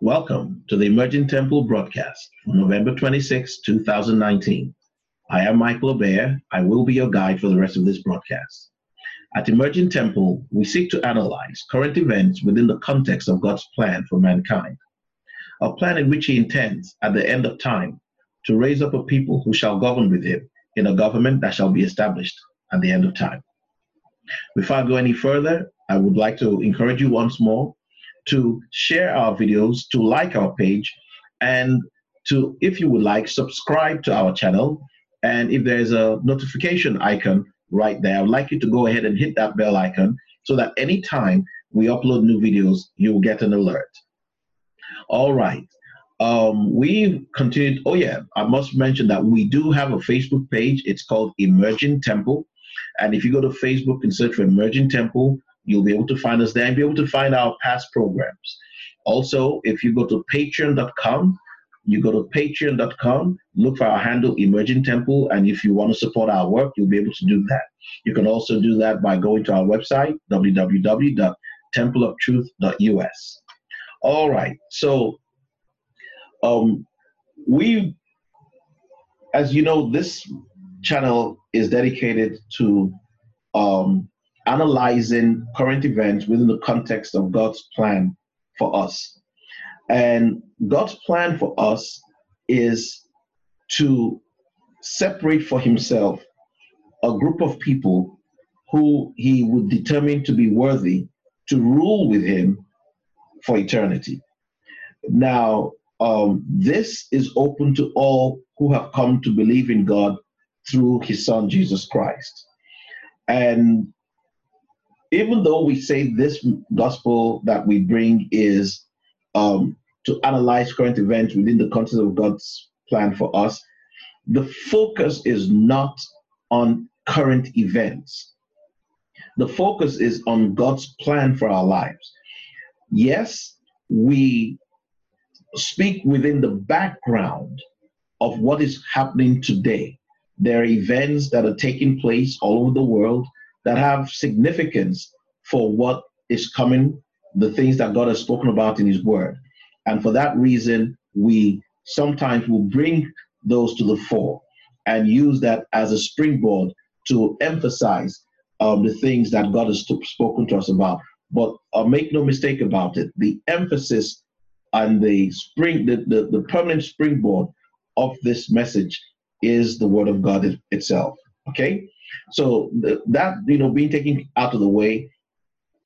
Welcome to the Emerging Temple broadcast for November 26, 2019. I am Michael Obeah. I will be your guide for the rest of this broadcast. At Emerging Temple, we seek to analyze current events within the context of God's plan for mankind, a plan in which He intends, at the end of time, to raise up a people who shall govern with Him in a government that shall be established at the end of time. Before I go any further, I would like to encourage you once more to share our videos, to like our page, and to, if you would like, subscribe to our channel. And if there's a notification icon right there, I would like you to go ahead and hit that bell icon so that anytime we upload new videos, you'll get an alert. All right. Um, we continued. Oh, yeah, I must mention that we do have a Facebook page. It's called Emerging Temple. And if you go to Facebook and search for Emerging Temple, You'll be able to find us there and be able to find our past programs. Also, if you go to patreon.com, you go to patreon.com, look for our handle Emerging Temple, and if you want to support our work, you'll be able to do that. You can also do that by going to our website, www.templeoftruth.us. All right, so um, we, as you know, this channel is dedicated to um, analyzing current events within the context of God's plan for us. And God's plan for us is to separate for himself a group of people who he would determine to be worthy to rule with him for eternity. Now, um, this is open to all who have come to believe in God through his son Jesus Christ. And even though we say this gospel that we bring is um, to analyze current events within the context of God's plan for us, the focus is not on current events. The focus is on God's plan for our lives. Yes, we speak within the background of what is happening today. There are events that are taking place all over the world that have significance for what is coming, the things that God has spoken about in His Word. And for that reason, we sometimes will bring those to the fore and use that as a springboard to emphasize um, the things that God has spoken to us about. But uh, make no mistake about it, the emphasis and the spring, the, the, the permanent springboard of this message is the Word of God itself. Okay? So th- that you know being taken out of the way,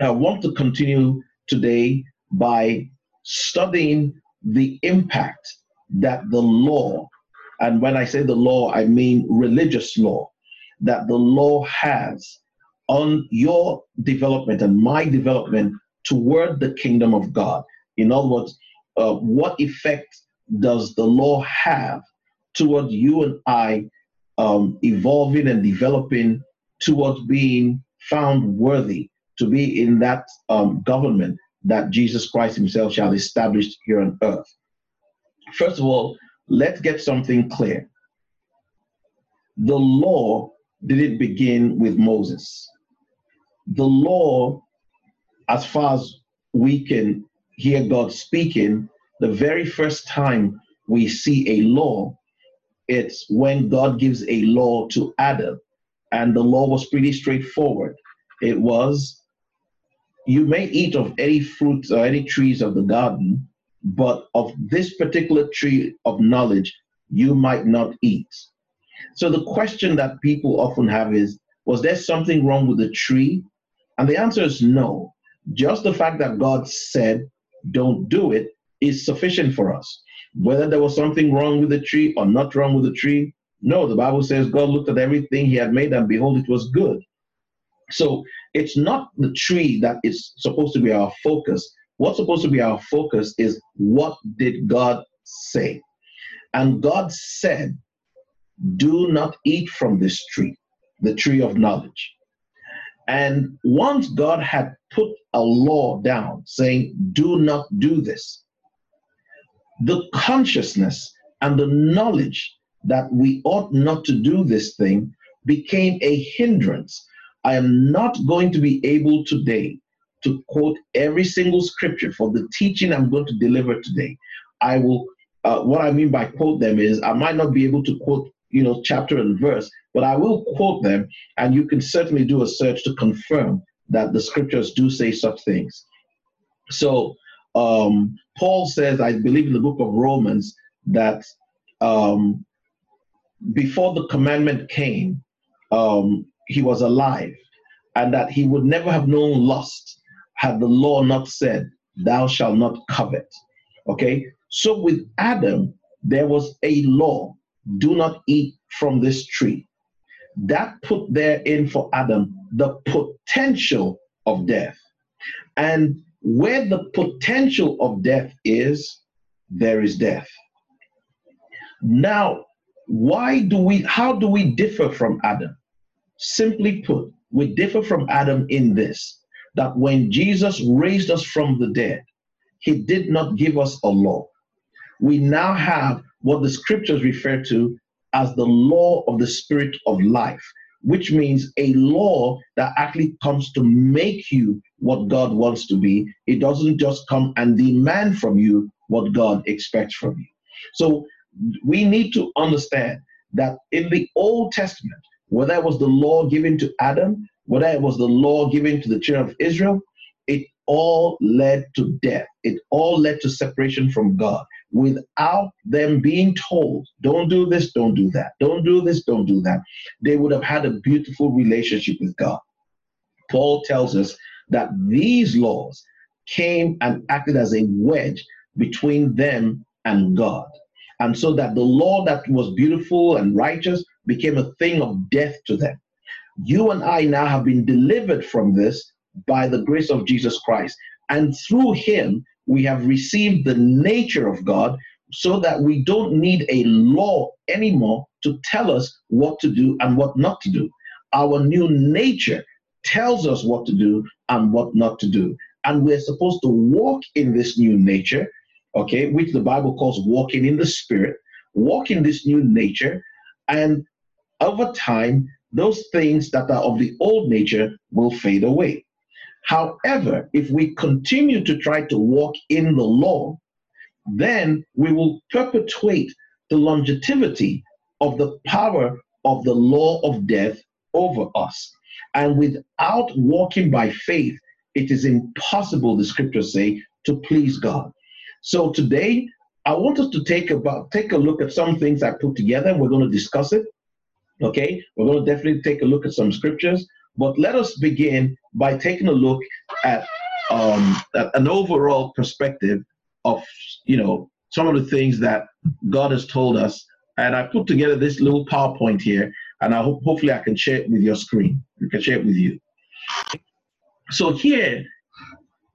I want to continue today by studying the impact that the law, and when I say the law, I mean religious law, that the law has on your development and my development toward the kingdom of God. In other words, uh, what effect does the law have toward you and I um, evolving and developing towards being found worthy to be in that um, government that Jesus Christ Himself shall establish here on earth. First of all, let's get something clear. The law didn't begin with Moses. The law, as far as we can hear God speaking, the very first time we see a law it's when God gives a law to Adam, and the law was pretty straightforward. It was, you may eat of any fruits or any trees of the garden, but of this particular tree of knowledge, you might not eat. So the question that people often have is, was there something wrong with the tree? And the answer is no. Just the fact that God said, don't do it, is sufficient for us whether there was something wrong with the tree or not wrong with the tree. No, the Bible says God looked at everything he had made and behold, it was good. So it's not the tree that is supposed to be our focus. What's supposed to be our focus is what did God say? And God said, Do not eat from this tree, the tree of knowledge. And once God had put a law down saying, Do not do this, the consciousness and the knowledge that we ought not to do this thing became a hindrance. I am not going to be able today to quote every single scripture for the teaching I'm going to deliver today. I will, uh, what I mean by quote them is I might not be able to quote, you know, chapter and verse, but I will quote them, and you can certainly do a search to confirm that the scriptures do say such things. So, um, Paul says, I believe in the book of Romans, that um, before the commandment came, um, he was alive, and that he would never have known lust had the law not said, Thou shalt not covet. Okay, so with Adam, there was a law do not eat from this tree. That put therein for Adam the potential of death. And where the potential of death is, there is death. Now, why do we, how do we differ from Adam? Simply put, we differ from Adam in this that when Jesus raised us from the dead, he did not give us a law. We now have what the scriptures refer to as the law of the spirit of life, which means a law that actually comes to make you what God wants to be. It doesn't just come and demand from you what God expects from you. So we need to understand that in the Old Testament, whether it was the law given to Adam, whether it was the law given to the children of Israel, it all led to death. It all led to separation from God without them being told, don't do this, don't do that, don't do this, don't do that. They would have had a beautiful relationship with God. Paul tells us that these laws came and acted as a wedge between them and God. And so that the law that was beautiful and righteous became a thing of death to them. You and I now have been delivered from this by the grace of Jesus Christ. And through him, we have received the nature of God so that we don't need a law anymore to tell us what to do and what not to do. Our new nature tells us what to do and what not to do. And we're supposed to walk in this new nature, okay, which the Bible calls walking in the Spirit, walk in this new nature. And over time, those things that are of the old nature will fade away. However, if we continue to try to walk in the law, then we will perpetuate the longevity of the power of the law of death over us. And without walking by faith, it is impossible, the scriptures say, to please God. So today, I want us to take about take a look at some things I put together. And We're going to discuss it. Okay, we're going to definitely take a look at some scriptures. But let us begin by taking a look at, um, at an overall perspective of, you know, some of the things that God has told us. And I put together this little PowerPoint here, and I hope hopefully I can share it with your screen. I can share it with you. So here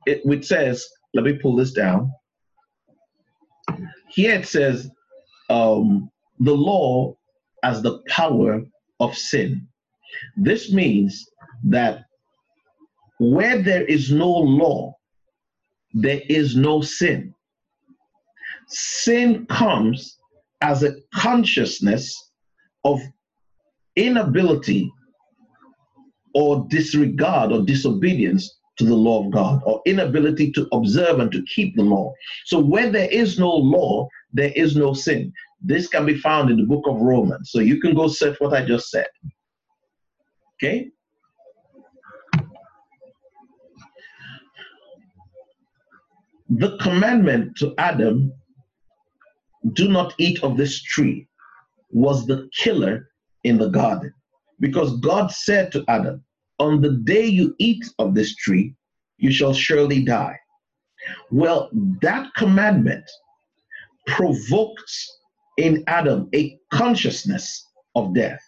it, it says, let me pull this down. Here it says, um, the law as the power of sin. This means that where there is no law, there is no sin. Sin comes as a consciousness of inability or disregard or disobedience to the law of God or inability to observe and to keep the law. So, where there is no law, there is no sin. This can be found in the book of Romans. So, you can go search what I just said. Okay? The commandment to Adam, do not eat of this tree, was the killer in the garden. Because God said to Adam, On the day you eat of this tree, you shall surely die. Well, that commandment provokes in Adam a consciousness of death.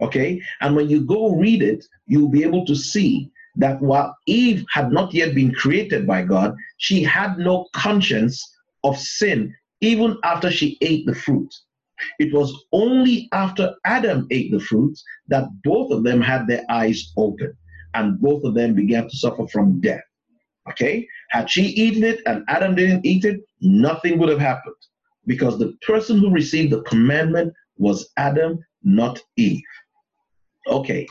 Okay? And when you go read it, you'll be able to see that while Eve had not yet been created by God, she had no conscience of sin even after she ate the fruit. It was only after Adam ate the fruit that both of them had their eyes open and both of them began to suffer from death. Okay? Had she eaten it and Adam didn't eat it, nothing would have happened because the person who received the commandment was Adam, not Eve. Okay,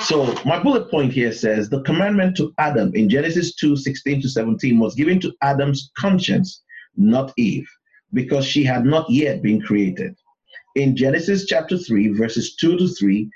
so my bullet point here says the commandment to Adam in Genesis 2 16 to 17 was given to Adam's conscience, not Eve, because she had not yet been created. In Genesis chapter 3, verses 2 to 3,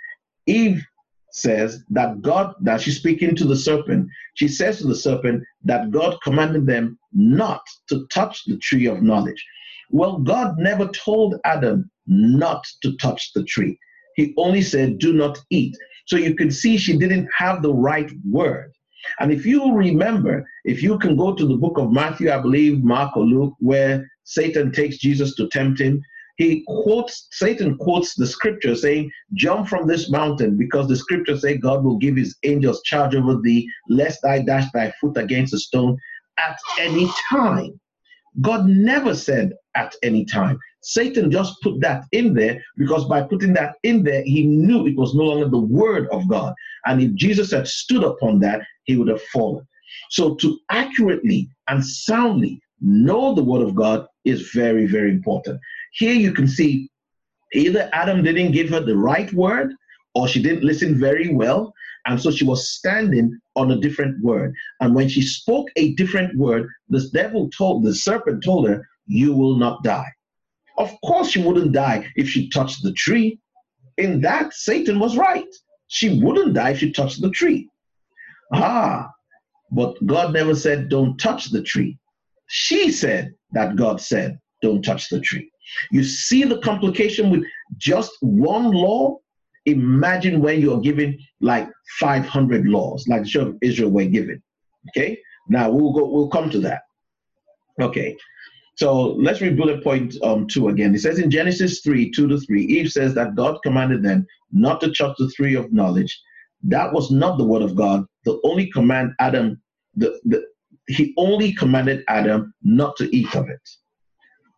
Eve says that God, that she's speaking to the serpent, she says to the serpent that God commanded them not to touch the tree of knowledge. Well, God never told Adam not to touch the tree. He only said, do not eat. So you can see she didn't have the right word. And if you remember, if you can go to the book of Matthew, I believe, Mark or Luke, where Satan takes Jesus to tempt him, he quotes, Satan quotes the scripture saying, Jump from this mountain, because the scripture say God will give his angels charge over thee, lest I dash thy foot against a stone at any time. God never said at any time. Satan just put that in there because by putting that in there, he knew it was no longer the word of God. And if Jesus had stood upon that, he would have fallen. So to accurately and soundly know the word of God is very, very important. Here you can see either Adam didn't give her the right word or she didn't listen very well. And so she was standing on a different word. And when she spoke a different word, the devil told, the serpent told her, You will not die. Of course, she wouldn't die if she touched the tree. In that, Satan was right. She wouldn't die if she touched the tree. Ah, but God never said, don't touch the tree. She said that God said, don't touch the tree. You see the complication with just one law? Imagine when you're given like 500 laws, like the children of Israel were given. Okay, now we'll go. We'll come to that. Okay, so let's read bullet point um, two again. It says in Genesis 3 2 to 3, Eve says that God commanded them not to touch the tree of knowledge. That was not the word of God. The only command Adam, the, the, he only commanded Adam not to eat of it.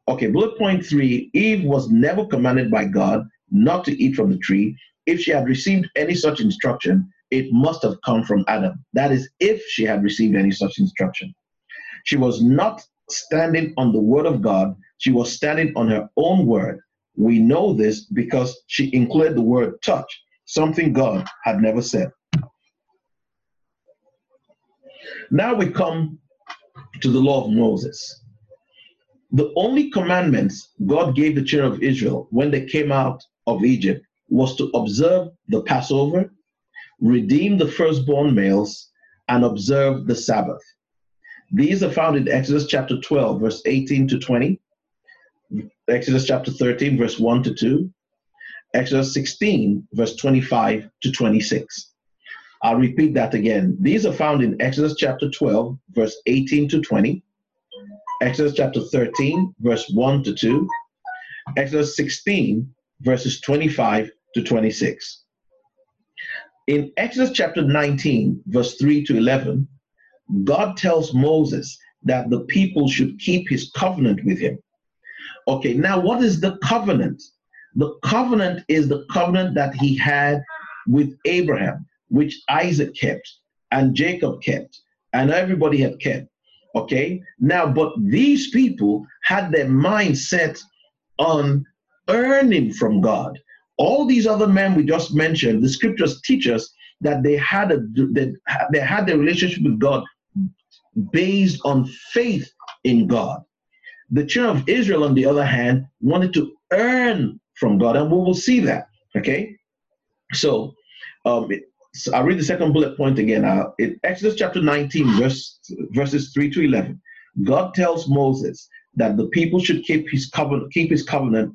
Okay, bullet point three Eve was never commanded by God not to eat from the tree. If she had received any such instruction, it must have come from Adam. That is, if she had received any such instruction. She was not standing on the word of God, she was standing on her own word. We know this because she included the word touch, something God had never said. Now we come to the law of Moses. The only commandments God gave the children of Israel when they came out of Egypt was to observe the Passover, redeem the firstborn males, and observe the Sabbath. These are found in Exodus chapter 12, verse 18 to 20, Exodus chapter 13, verse 1 to 2, Exodus 16, verse 25 to 26. I'll repeat that again. These are found in Exodus chapter 12, verse 18 to 20, Exodus chapter 13, verse 1 to 2, Exodus 16, verses 25 to 26. In Exodus chapter 19, verse 3 to 11, God tells Moses that the people should keep his covenant with him. Okay, now what is the covenant? The covenant is the covenant that he had with Abraham, which Isaac kept and Jacob kept, and everybody had kept. Okay, now, but these people had their mind set on earning from God. All these other men we just mentioned, the scriptures teach us that they had a they, they had their relationship with God based on faith in God. The children of Israel, on the other hand, wanted to earn from God, and we will see that. Okay, so, um, so I'll read the second bullet point again. Uh, in Exodus chapter 19, verse, verses 3 to 11, God tells Moses that the people should keep his covenant, keep his covenant,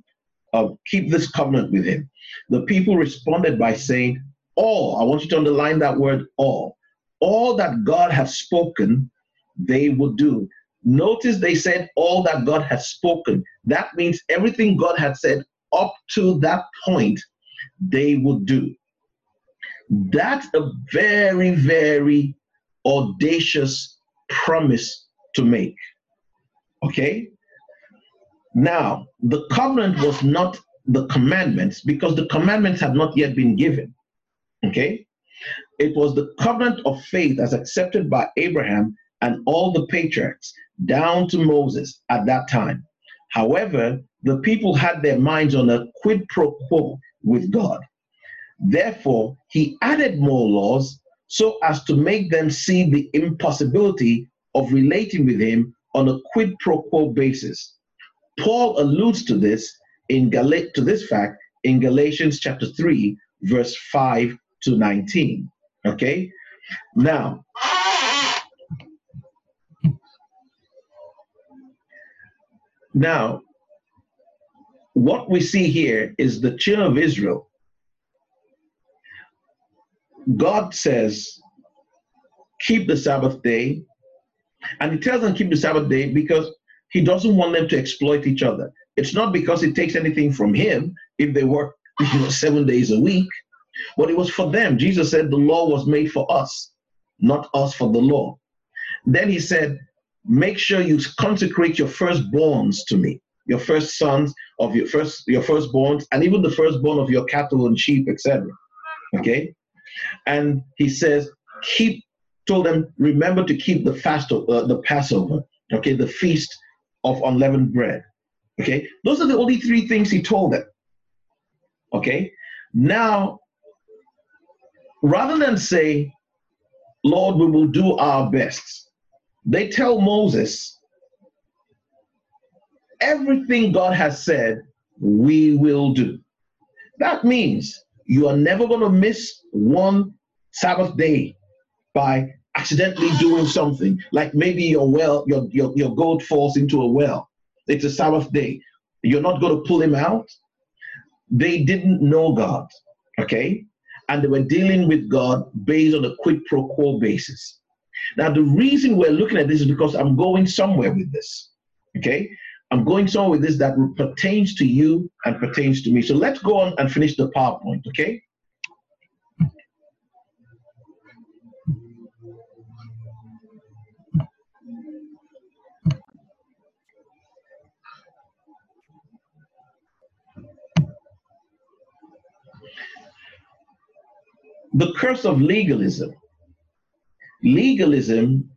uh, keep this covenant with him. The people responded by saying, All, I want you to underline that word all. All that God has spoken, they would do. Notice they said all that God had spoken. That means everything God had said up to that point, they would do. That's a very, very audacious promise to make. Okay? Now, the covenant was not the commandments because the commandments had not yet been given. Okay? It was the covenant of faith as accepted by Abraham and all the patriarchs down to Moses at that time. However, the people had their minds on a quid pro quo with God. Therefore, he added more laws so as to make them see the impossibility of relating with him on a quid pro quo basis. Paul alludes to this in Gal- to this fact in Galatians chapter 3, verse 5 to 19. Okay? Now, now, what we see here is the children of Israel. God says, keep the Sabbath day. And he tells them keep the Sabbath day because he doesn't want them to exploit each other. It's not because it takes anything from him if they work you know, seven days a week, but it was for them. Jesus said the law was made for us, not us for the law. Then he said, make sure you consecrate your firstborns to me your first sons of your first your firstborns and even the firstborn of your cattle and sheep etc okay and he says keep told them remember to keep the fast of uh, the passover okay the feast of unleavened bread. Okay? Those are the only three things he told them. Okay? Now rather than say lord we will do our best they tell moses everything God has said, we will do. That means you are never going to miss one Sabbath day by accidentally doing something. Like maybe your well, your, your, your goat falls into a well. It's a Sabbath day. You're not going to pull him out. They didn't know God, okay? And they were dealing with God based on a quid pro quo basis. Now, the reason we're looking at this is because I'm going somewhere with this, okay? I'm going somewhere with this that pertains to you and pertains to me. So let's go on and finish the PowerPoint, okay? The curse of legalism. Legalism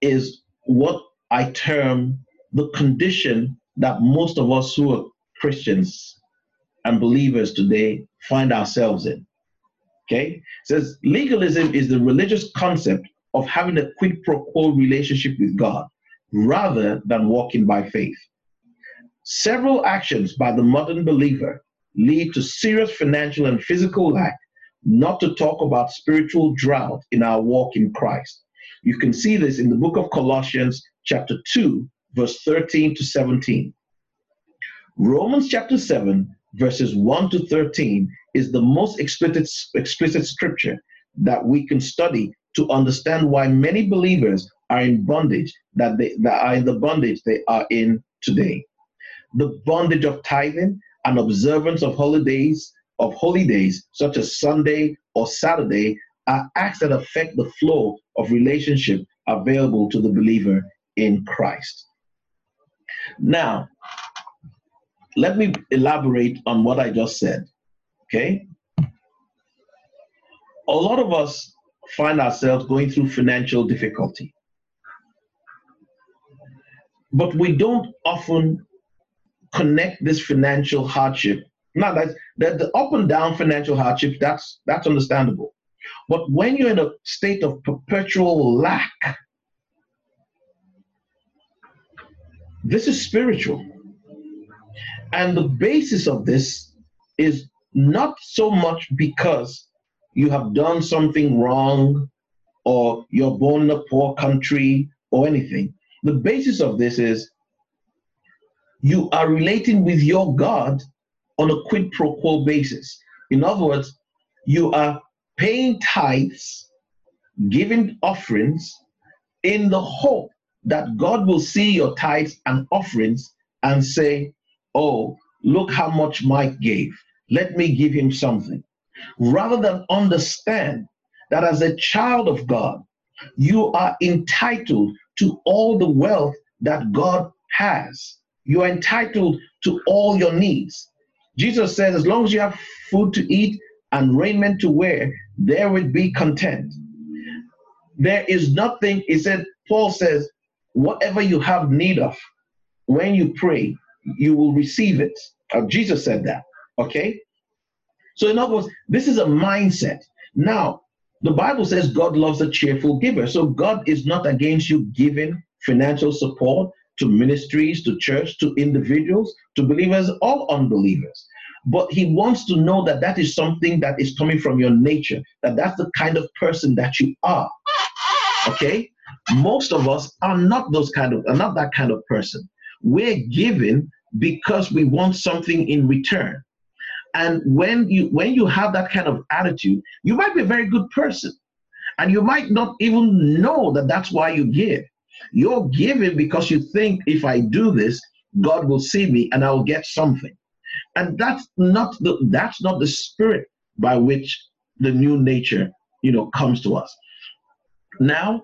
is what I term the condition that most of us who are Christians and believers today find ourselves in. Okay? It says legalism is the religious concept of having a quid pro quo relationship with God rather than walking by faith. Several actions by the modern believer lead to serious financial and physical lack, not to talk about spiritual drought in our walk in Christ. You can see this in the book of Colossians, chapter 2, verse 13 to 17. Romans chapter 7, verses 1 to 13 is the most explicit, explicit scripture that we can study to understand why many believers are in bondage that they that are in the bondage they are in today. The bondage of tithing and observance of holidays of holy days such as Sunday or Saturday are acts that affect the flow of relationship available to the believer in Christ. Now, let me elaborate on what I just said. Okay? A lot of us find ourselves going through financial difficulty. But we don't often connect this financial hardship. Now that, that the up and down financial hardship, that's that's understandable. But when you're in a state of perpetual lack, This is spiritual. And the basis of this is not so much because you have done something wrong or you're born in a poor country or anything. The basis of this is you are relating with your God on a quid pro quo basis. In other words, you are paying tithes, giving offerings in the hope that God will see your tithes and offerings and say, Oh, look how much Mike gave. Let me give him something. Rather than understand that as a child of God, you are entitled to all the wealth that God has. You are entitled to all your needs. Jesus says, as long as you have food to eat and raiment to wear, there will be content. There is nothing, he said, Paul says, whatever you have need of, when you pray, you will receive it. Uh, Jesus said that. Okay? So, in other words, this is a mindset. Now, the Bible says God loves a cheerful giver. So, God is not against you giving financial support to ministries, to church, to individuals, to believers, or unbelievers. But He wants to know that that is something that is coming from your nature, that that's the kind of person that you are. Okay? Most of us are not those kind of, are not that kind of person. We're giving because we want something in return. And when you when you have that kind of attitude, you might be a very good person, and you might not even know that that's why you give. You're giving because you think if I do this, God will see me and I will get something. And that's not the that's not the spirit by which the new nature, you know, comes to us. Now,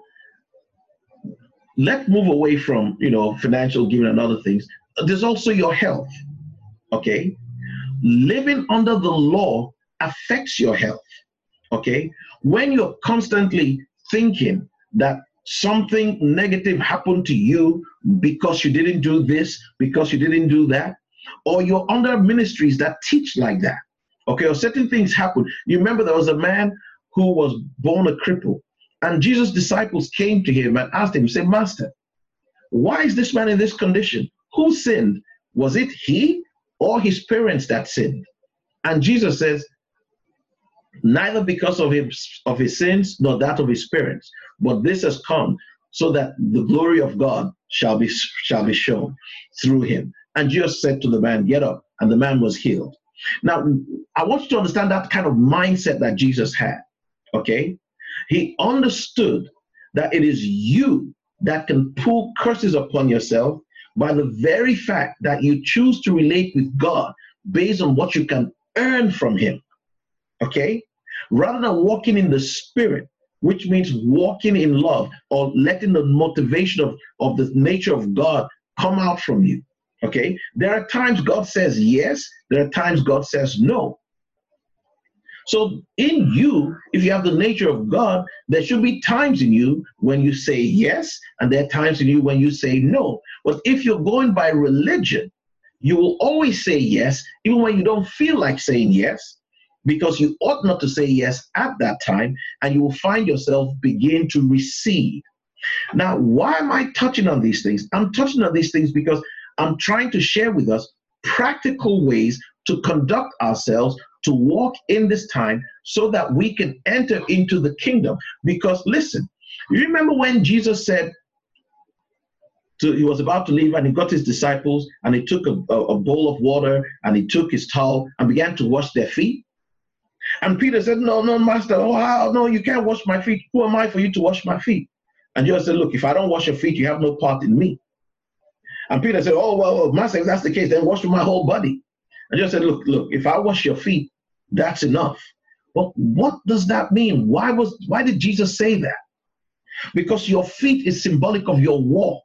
let's move away from you know financial giving and other things. There's also your health. Okay, living under the law affects your health. Okay, when you're constantly thinking that something negative happened to you because you didn't do this, because you didn't do that, or you're under ministries that teach like that. Okay, or certain things happen. You remember there was a man who was born a cripple, and Jesus' disciples came to him and asked him, say, Master, why is this man in this condition? Who sinned? Was it he or his parents that sinned? And Jesus says, neither because of his of his sins nor that of his parents, but this has come so that the glory of God shall be shall be shown through him. And Jesus said to the man, Get up, and the man was healed. Now, I want you to understand that kind of mindset that Jesus had. Okay, he understood that it is you that can pull curses upon yourself by the very fact that you choose to relate with God based on what you can earn from Him. Okay? Rather than walking in the Spirit, which means walking in love or letting the motivation of, of the nature of God come out from you. Okay? There are times God says yes, there are times God says no. So, in you, if you have the nature of God, there should be times in you when you say yes, and there are times in you when you say no. But if you're going by religion, you will always say yes, even when you don't feel like saying yes, because you ought not to say yes at that time, and you will find yourself begin to receive. Now, why am I touching on these things? I'm touching on these things because I'm trying to share with us practical ways to conduct ourselves to walk in this time so that we can enter into the kingdom. Because listen, you remember when Jesus said, to, he was about to leave and he got his disciples and he took a, a, a bowl of water and he took his towel and began to wash their feet. And Peter said, No, no, master, oh, no, you can't wash my feet. Who am I for you to wash my feet? And Jesus said, Look, if I don't wash your feet, you have no part in me. And Peter said, Oh, well, well master, if that's the case, then wash my whole body. And Jesus said, Look, look, if I wash your feet, that's enough. But what does that mean? Why was why did Jesus say that? Because your feet is symbolic of your walk.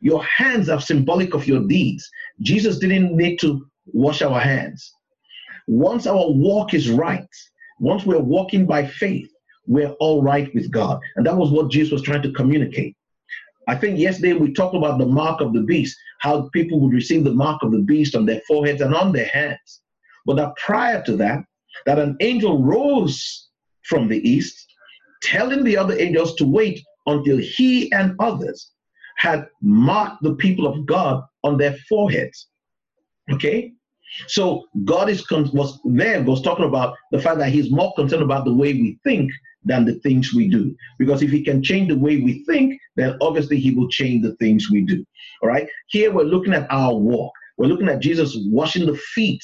Your hands are symbolic of your deeds. Jesus didn't need to wash our hands. Once our walk is right, once we're walking by faith, we're all right with God. And that was what Jesus was trying to communicate. I think yesterday we talked about the mark of the beast, how people would receive the mark of the beast on their foreheads and on their hands. But that prior to that, that an angel rose from the east, telling the other angels to wait until he and others had marked the people of God on their foreheads. Okay? So God is was there was talking about the fact that He's more concerned about the way we think than the things we do. Because if He can change the way we think, then obviously He will change the things we do. All right. Here we're looking at our walk. We're looking at Jesus washing the feet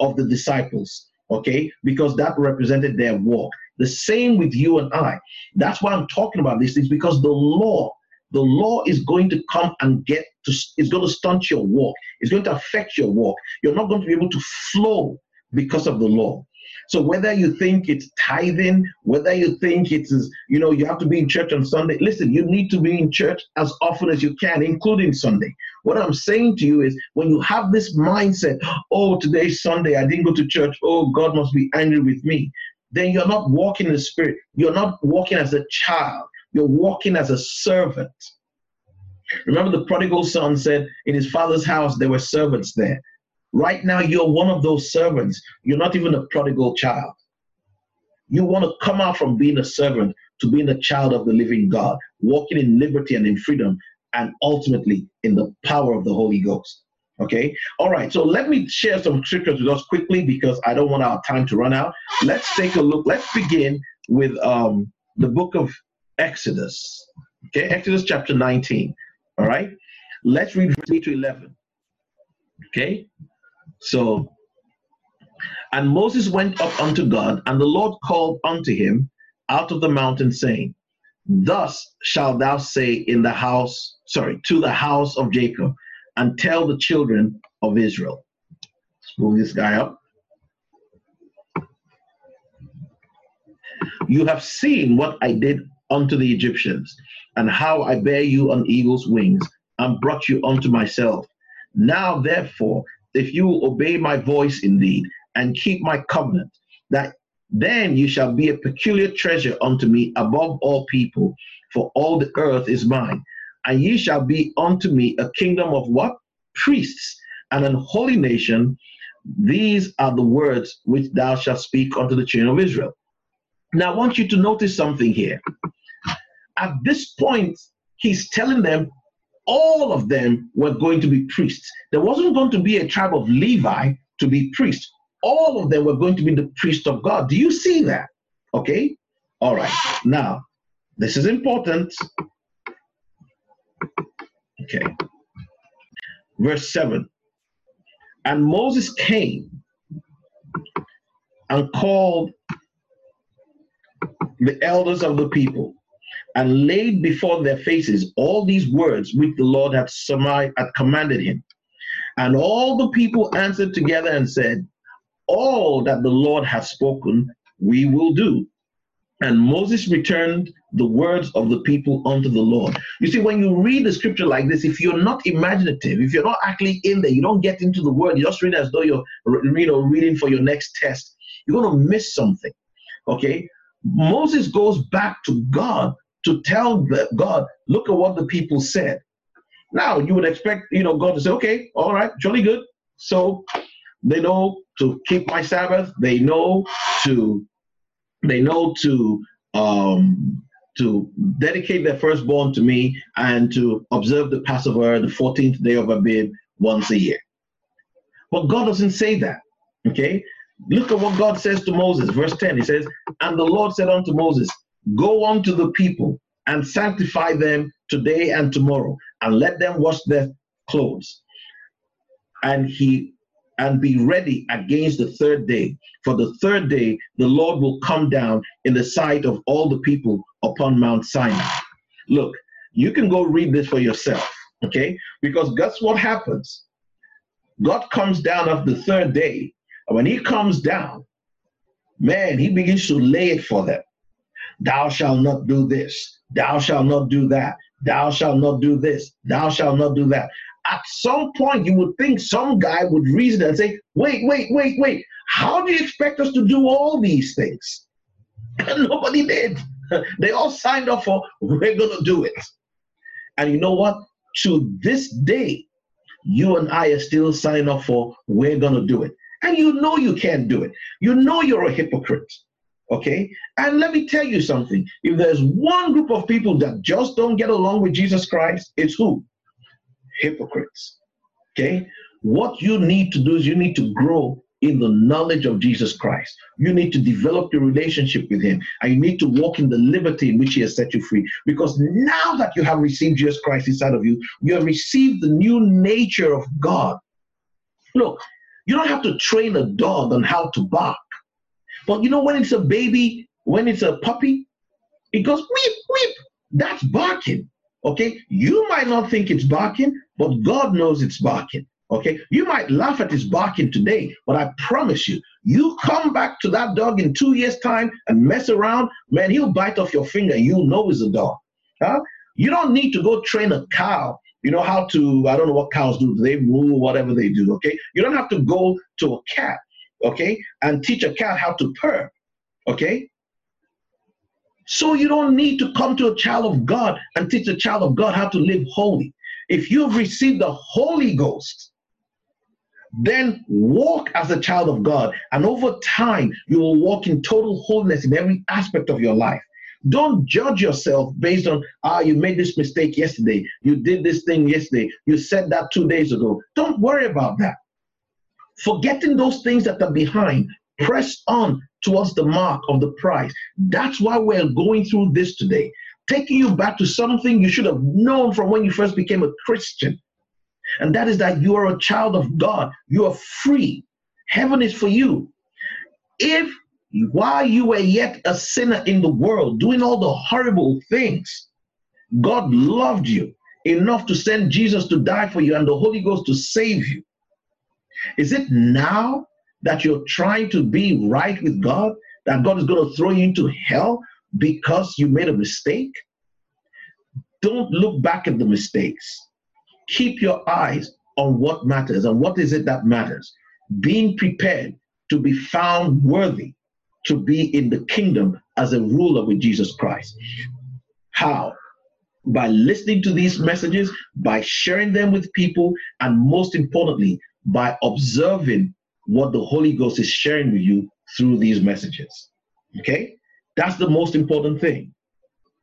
of the disciples, okay? Because that represented their walk. The same with you and I. That's why I'm talking about these things because the law, the law is going to come and get to, it's going to stunt your walk. It's going to affect your walk. You're not going to be able to flow because of the law. So whether you think it's tithing, whether you think it's, you know, you have to be in church on Sunday, listen, you need to be in church as often as you can, including Sunday. What I'm saying to you is when you have this mindset, oh, today's Sunday, I didn't go to church, oh, God must be angry with me, then you're not walking in the spirit. You're not walking as a child. You're walking as a servant. Remember the prodigal son said in his father's house there were servants there. Right now, you're one of those servants. You're not even a prodigal child. You want to come out from being a servant to being a child of the living God, walking in liberty and in freedom, and ultimately in the power of the Holy Ghost. Okay. All right. So let me share some scriptures with us quickly because I don't want our time to run out. Let's take a look. Let's begin with um, the book of Exodus. Okay. Exodus chapter 19. All right. Let's read 3 to 11. Okay. So, and Moses went up unto God, and the Lord called unto him out of the mountain, saying, Thus shalt thou say in the house, sorry, to the house of Jacob and tell the children of Israel. Let's move this guy up. You have seen what I did unto the Egyptians, and how I bare you on eagle's wings, and brought you unto myself. Now, therefore, if you obey my voice indeed, and keep my covenant, that then you shall be a peculiar treasure unto me above all people, for all the earth is mine and ye shall be unto me a kingdom of what? Priests and an holy nation. These are the words which thou shalt speak unto the children of Israel. Now, I want you to notice something here. At this point, he's telling them all of them were going to be priests. There wasn't going to be a tribe of Levi to be priests. All of them were going to be the priest of God. Do you see that? Okay? All right. Now, this is important Okay. Verse 7 And Moses came and called the elders of the people and laid before their faces all these words which the Lord had, had commanded him. And all the people answered together and said, All that the Lord has spoken, we will do. And Moses returned the words of the people unto the Lord. You see, when you read the scripture like this, if you're not imaginative, if you're not actually in there, you don't get into the word, you just read as though you're you know, reading for your next test, you're going to miss something. Okay? Moses goes back to God to tell God, look at what the people said. Now, you would expect, you know, God to say, okay, all right, jolly good. So they know to keep my Sabbath. They know to they know to um, to dedicate their firstborn to me and to observe the Passover, the 14th day of Abib, once a year. But God doesn't say that. Okay? Look at what God says to Moses, verse 10. He says, And the Lord said unto Moses, Go unto the people and sanctify them today and tomorrow, and let them wash their clothes. And he and be ready against the third day. For the third day, the Lord will come down in the sight of all the people upon Mount Sinai. Look, you can go read this for yourself, okay? Because guess what happens? God comes down of the third day, and when he comes down, man, he begins to lay it for them. Thou shalt not do this, thou shalt not do that, thou shalt not do this, thou shalt not do that at some point you would think some guy would reason and say, wait, wait, wait, wait, how do you expect us to do all these things? And nobody did. They all signed up for, we're going to do it. And you know what? To this day, you and I are still signing up for, we're going to do it. And you know you can't do it. You know you're a hypocrite. Okay? And let me tell you something. If there's one group of people that just don't get along with Jesus Christ, it's who? hypocrites. Okay? What you need to do is you need to grow in the knowledge of Jesus Christ. You need to develop your relationship with Him and you need to walk in the liberty in which He has set you free. Because now that you have received Jesus Christ inside of you, you have received the new nature of God. Look, you don't have to train a dog on how to bark. But you know, when it's a baby, when it's a puppy, it goes weep, weep. That's barking. Okay, you might not think it's barking, but God knows it's barking. Okay, you might laugh at his barking today, but I promise you, you come back to that dog in two years' time and mess around, man, he'll bite off your finger. You'll know it's a dog. Huh? You don't need to go train a cow. You know how to, I don't know what cows do. They moo, whatever they do. Okay, you don't have to go to a cat. Okay, and teach a cat how to purr. Okay, so you don't need to come to a child of God and teach a child of God how to live holy. If you've received the Holy Ghost, then walk as a child of God. And over time, you will walk in total wholeness in every aspect of your life. Don't judge yourself based on, ah, you made this mistake yesterday. You did this thing yesterday. You said that two days ago. Don't worry about that. Forgetting those things that are behind, press on towards the mark of the prize. That's why we're going through this today, taking you back to something you should have known from when you first became a Christian. And that is that you are a child of God. You are free. Heaven is for you. If while you were yet a sinner in the world, doing all the horrible things, God loved you enough to send Jesus to die for you and the Holy Ghost to save you. Is it now that you're trying to be right with God that God is going to throw you into hell because you made a mistake? Don't look back at the mistakes. Keep your eyes on what matters. And what is it that matters? Being prepared to be found worthy to be in the kingdom as a ruler with Jesus Christ. How? By listening to these messages, by sharing them with people, and most importantly, by observing what the Holy Ghost is sharing with you through these messages. Okay? That's the most important thing.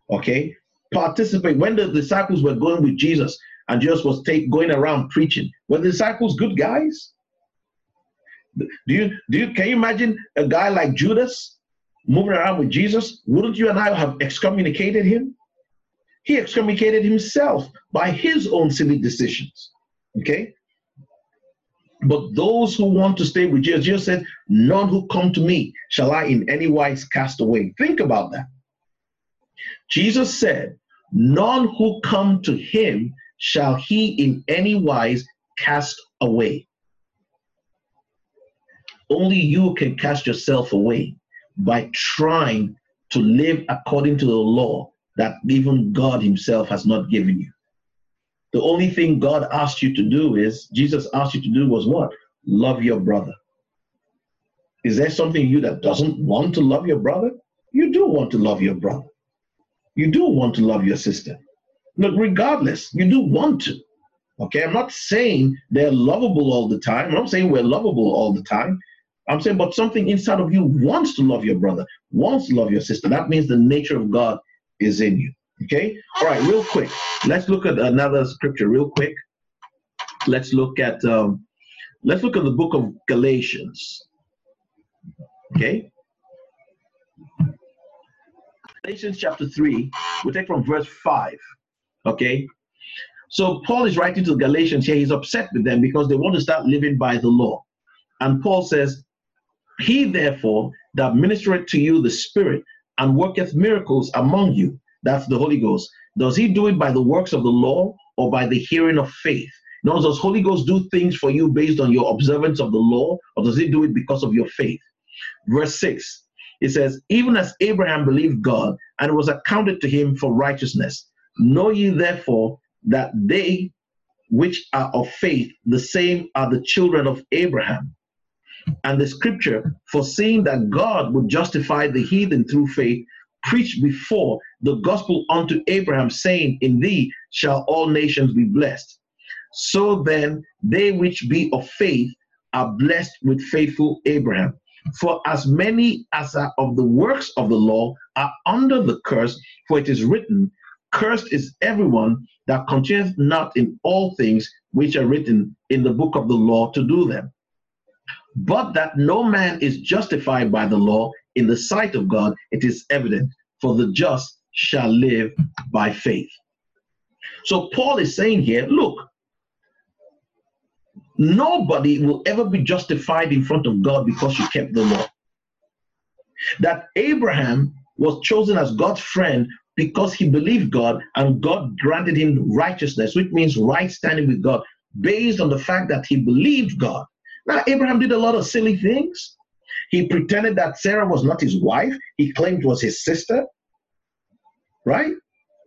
Okay? Participate. When the disciples were going with Jesus and Jesus was take, going around preaching, were the disciples good guys? Do you do you can you imagine a guy like Judas moving around with Jesus? Wouldn't you and I have excommunicated him? He excommunicated himself by his own silly decisions. Okay? But those who want to stay with Jesus, Jesus said, None who come to me shall I in any wise cast away. Think about that. Jesus said, None who come to him shall he in any wise cast away. Only you can cast yourself away by trying to live according to the law that even God Himself has not given you. The only thing God asked you to do is, Jesus asked you to do was what? Love your brother. Is there something in you that doesn't want to love your brother? You do want to love your brother. You do want to love your sister. Look, regardless, you do want to. Okay, I'm not saying they're lovable all the time. I'm not saying we're lovable all the time. I'm saying, but something inside of you wants to love your brother, wants to love your sister. That means the nature of God is in you. Okay? All right, real quick. Let's look at another scripture real quick. Let's look at um, let's look at the book of Galatians. Okay? Galatians chapter 3, we take from verse 5. Okay? So Paul is writing to the Galatians here. He's upset with them because they want to start living by the law. And Paul says, He therefore that ministereth to you the Spirit and worketh miracles among you, that's the Holy Ghost. Does he do it by the works of the law or by the hearing of faith? In other does Holy Ghost do things for you based on your observance of the law, or does he do it because of your faith? Verse 6, it says, Even as Abraham believed God, and was accounted to him for righteousness. Know ye therefore that they which are of faith, the same are the children of Abraham. And the scripture, foreseeing that God would justify the heathen through faith, preached before the gospel unto Abraham, saying, In thee shall all nations be blessed. So then, they which be of faith are blessed with faithful Abraham. For as many as are of the works of the law are under the curse, for it is written, Cursed is everyone that continueth not in all things which are written in the book of the law to do them. But that no man is justified by the law in the sight of God, it is evident, for the just shall live by faith. So Paul is saying here, look, nobody will ever be justified in front of God because you kept the law. That Abraham was chosen as God's friend because he believed God and God granted him righteousness, which means right standing with God, based on the fact that he believed God. Now, Abraham did a lot of silly things. He pretended that Sarah was not his wife. He claimed was his sister. Right?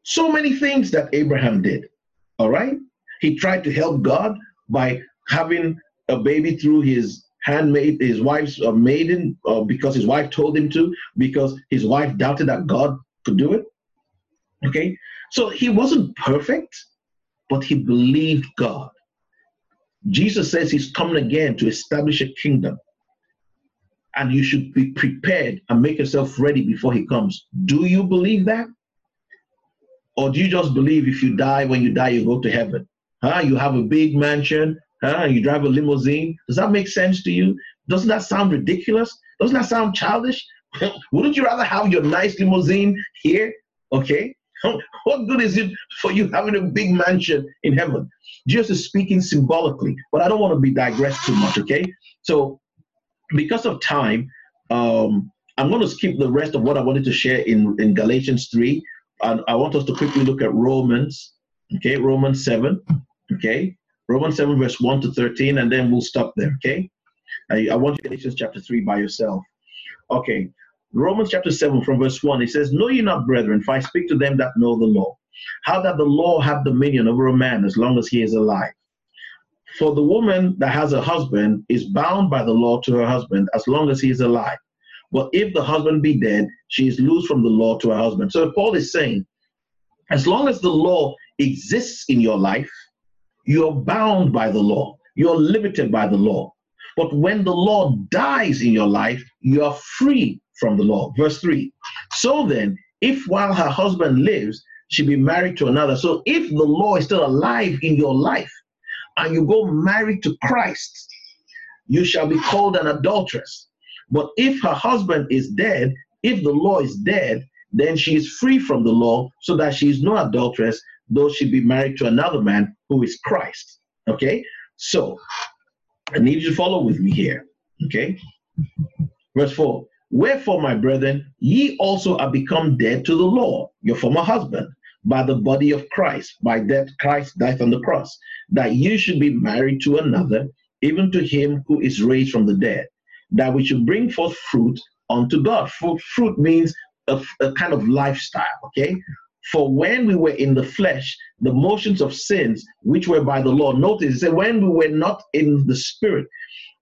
So many things that Abraham did. All right? He tried to help God by having a baby through his handmaid, his wife's uh, maiden, uh, because his wife told him to, because his wife doubted that God could do it. Okay? So he wasn't perfect, but he believed God. Jesus says he's coming again to establish a kingdom. And you should be prepared and make yourself ready before he comes. Do you believe that? Or do you just believe if you die, when you die, you go to heaven? Huh? You have a big mansion, huh? You drive a limousine. Does that make sense to you? Doesn't that sound ridiculous? Doesn't that sound childish? Wouldn't you rather have your nice limousine here? Okay. What good is it for you having a big mansion in heaven? Jesus is speaking symbolically, but I don't want to be digressed too much. Okay. So, because of time, um, I'm going to skip the rest of what I wanted to share in, in Galatians 3. And I want us to quickly look at Romans, okay, Romans 7, okay, Romans 7, verse 1 to 13, and then we'll stop there, okay? I, want you to Galatians chapter 3 by yourself. Okay, Romans chapter 7 from verse 1, it says, Know ye not, brethren, for I speak to them that know the law, how that the law have dominion over a man as long as he is alive. For the woman that has a husband is bound by the law to her husband as long as he is alive. But if the husband be dead, she is loose from the law to her husband. So Paul is saying, as long as the law exists in your life, you're bound by the law, you're limited by the law. But when the law dies in your life, you are free from the law. Verse 3 So then, if while her husband lives, she be married to another, so if the law is still alive in your life and you go married to Christ, you shall be called an adulteress. But if her husband is dead, if the law is dead, then she is free from the law, so that she is no adulteress, though she be married to another man who is Christ. Okay? So, I need you to follow with me here. Okay? Verse 4 Wherefore, my brethren, ye also are become dead to the law, your former husband, by the body of Christ, by death Christ died on the cross, that you should be married to another, even to him who is raised from the dead, that we should bring forth fruit unto God. Fruit, fruit means a, a kind of lifestyle, okay? For when we were in the flesh, the motions of sins which were by the law, notice it said when we were not in the spirit,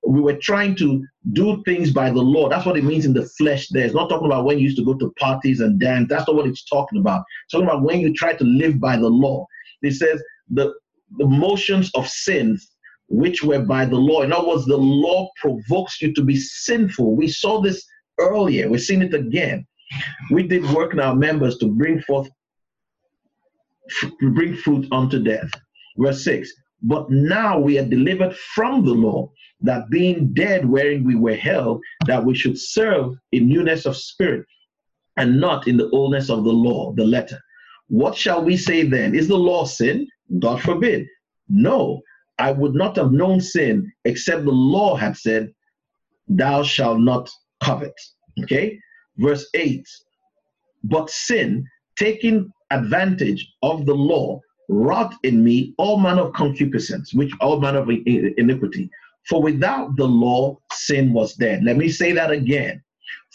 we were trying to do things by the law. That's what it means in the flesh there. It's not talking about when you used to go to parties and dance. That's not what it's talking about. It's talking about when you try to live by the law. It says the, the motions of sins which were by the law. In other words, the law provokes you to be sinful. We saw this earlier. we've seen it again. We did work in our members to bring forth, bring fruit unto death. Verse 6 But now we are delivered from the law that being dead wherein we were held, that we should serve in newness of spirit and not in the oldness of the law, the letter. What shall we say then? Is the law sin? God forbid. No, I would not have known sin except the law had said, Thou shalt not covet. Okay? Verse 8 But sin, taking advantage of the law, wrought in me all manner of concupiscence, which all manner of iniquity. For without the law, sin was dead. Let me say that again.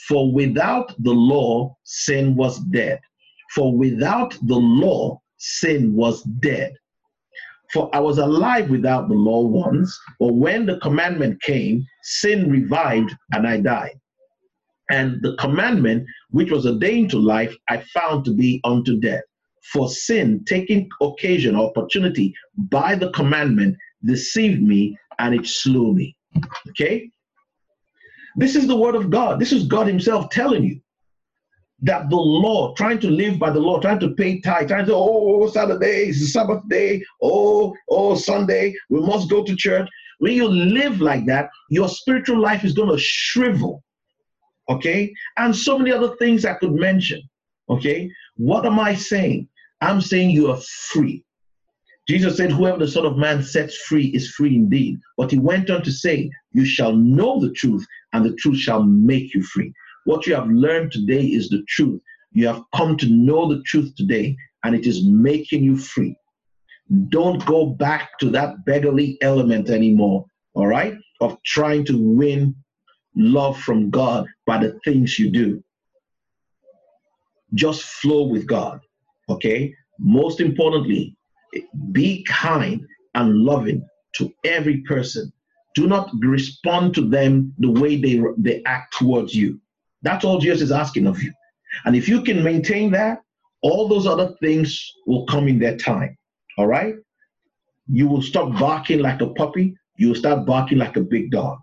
For without the law, sin was dead. For without the law, sin was dead. For I was alive without the law once, but when the commandment came, sin revived and I died. And the commandment which was ordained to life, I found to be unto death. For sin, taking occasion or opportunity by the commandment, deceived me and it slew me. Okay? This is the word of God. This is God Himself telling you that the law, trying to live by the law, trying to pay tithe, trying to, oh, oh, oh, Saturday is the Sabbath day, oh, oh, Sunday, we must go to church. When you live like that, your spiritual life is going to shrivel. Okay? And so many other things I could mention. Okay? What am I saying? I'm saying you are free. Jesus said, Whoever the Son of Man sets free is free indeed. But he went on to say, You shall know the truth, and the truth shall make you free. What you have learned today is the truth. You have come to know the truth today, and it is making you free. Don't go back to that beggarly element anymore, all right, of trying to win love from God by the things you do. Just flow with God, okay? Most importantly, be kind and loving to every person. Do not respond to them the way they, they act towards you. That's all Jesus is asking of you. And if you can maintain that, all those other things will come in their time. All right? you will stop barking like a puppy. You will start barking like a big dog.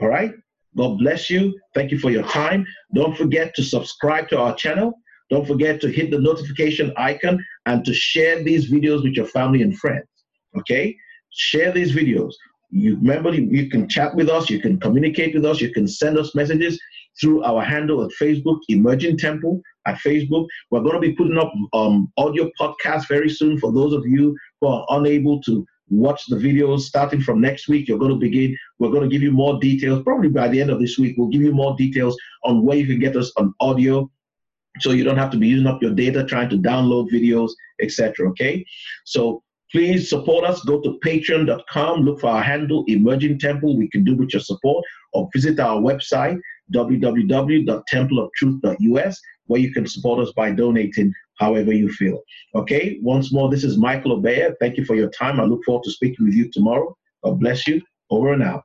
All right? God bless you. Thank you for your time. Don't forget to subscribe to our channel. Don't forget to hit the notification icon and to share these videos with your family and friends. Okay? Share these videos. You remember you, you can chat with us, you can communicate with us, you can send us messages through our handle at Facebook, Emerging Temple at Facebook. We're going to be putting up um, audio podcasts very soon for those of you who are unable to watch the videos starting from next week. You're going to begin, we're going to give you more details. Probably by the end of this week, we'll give you more details on where you can get us on audio so you don't have to be using up your data trying to download videos, etc. Okay, so please support us. Go to patreon.com, look for our handle, Emerging Temple. We can do with your support, or visit our website, www.templeoftruth.us, where you can support us by donating however you feel. Okay, once more, this is Michael Obeya. Thank you for your time. I look forward to speaking with you tomorrow. God bless you. Over and out.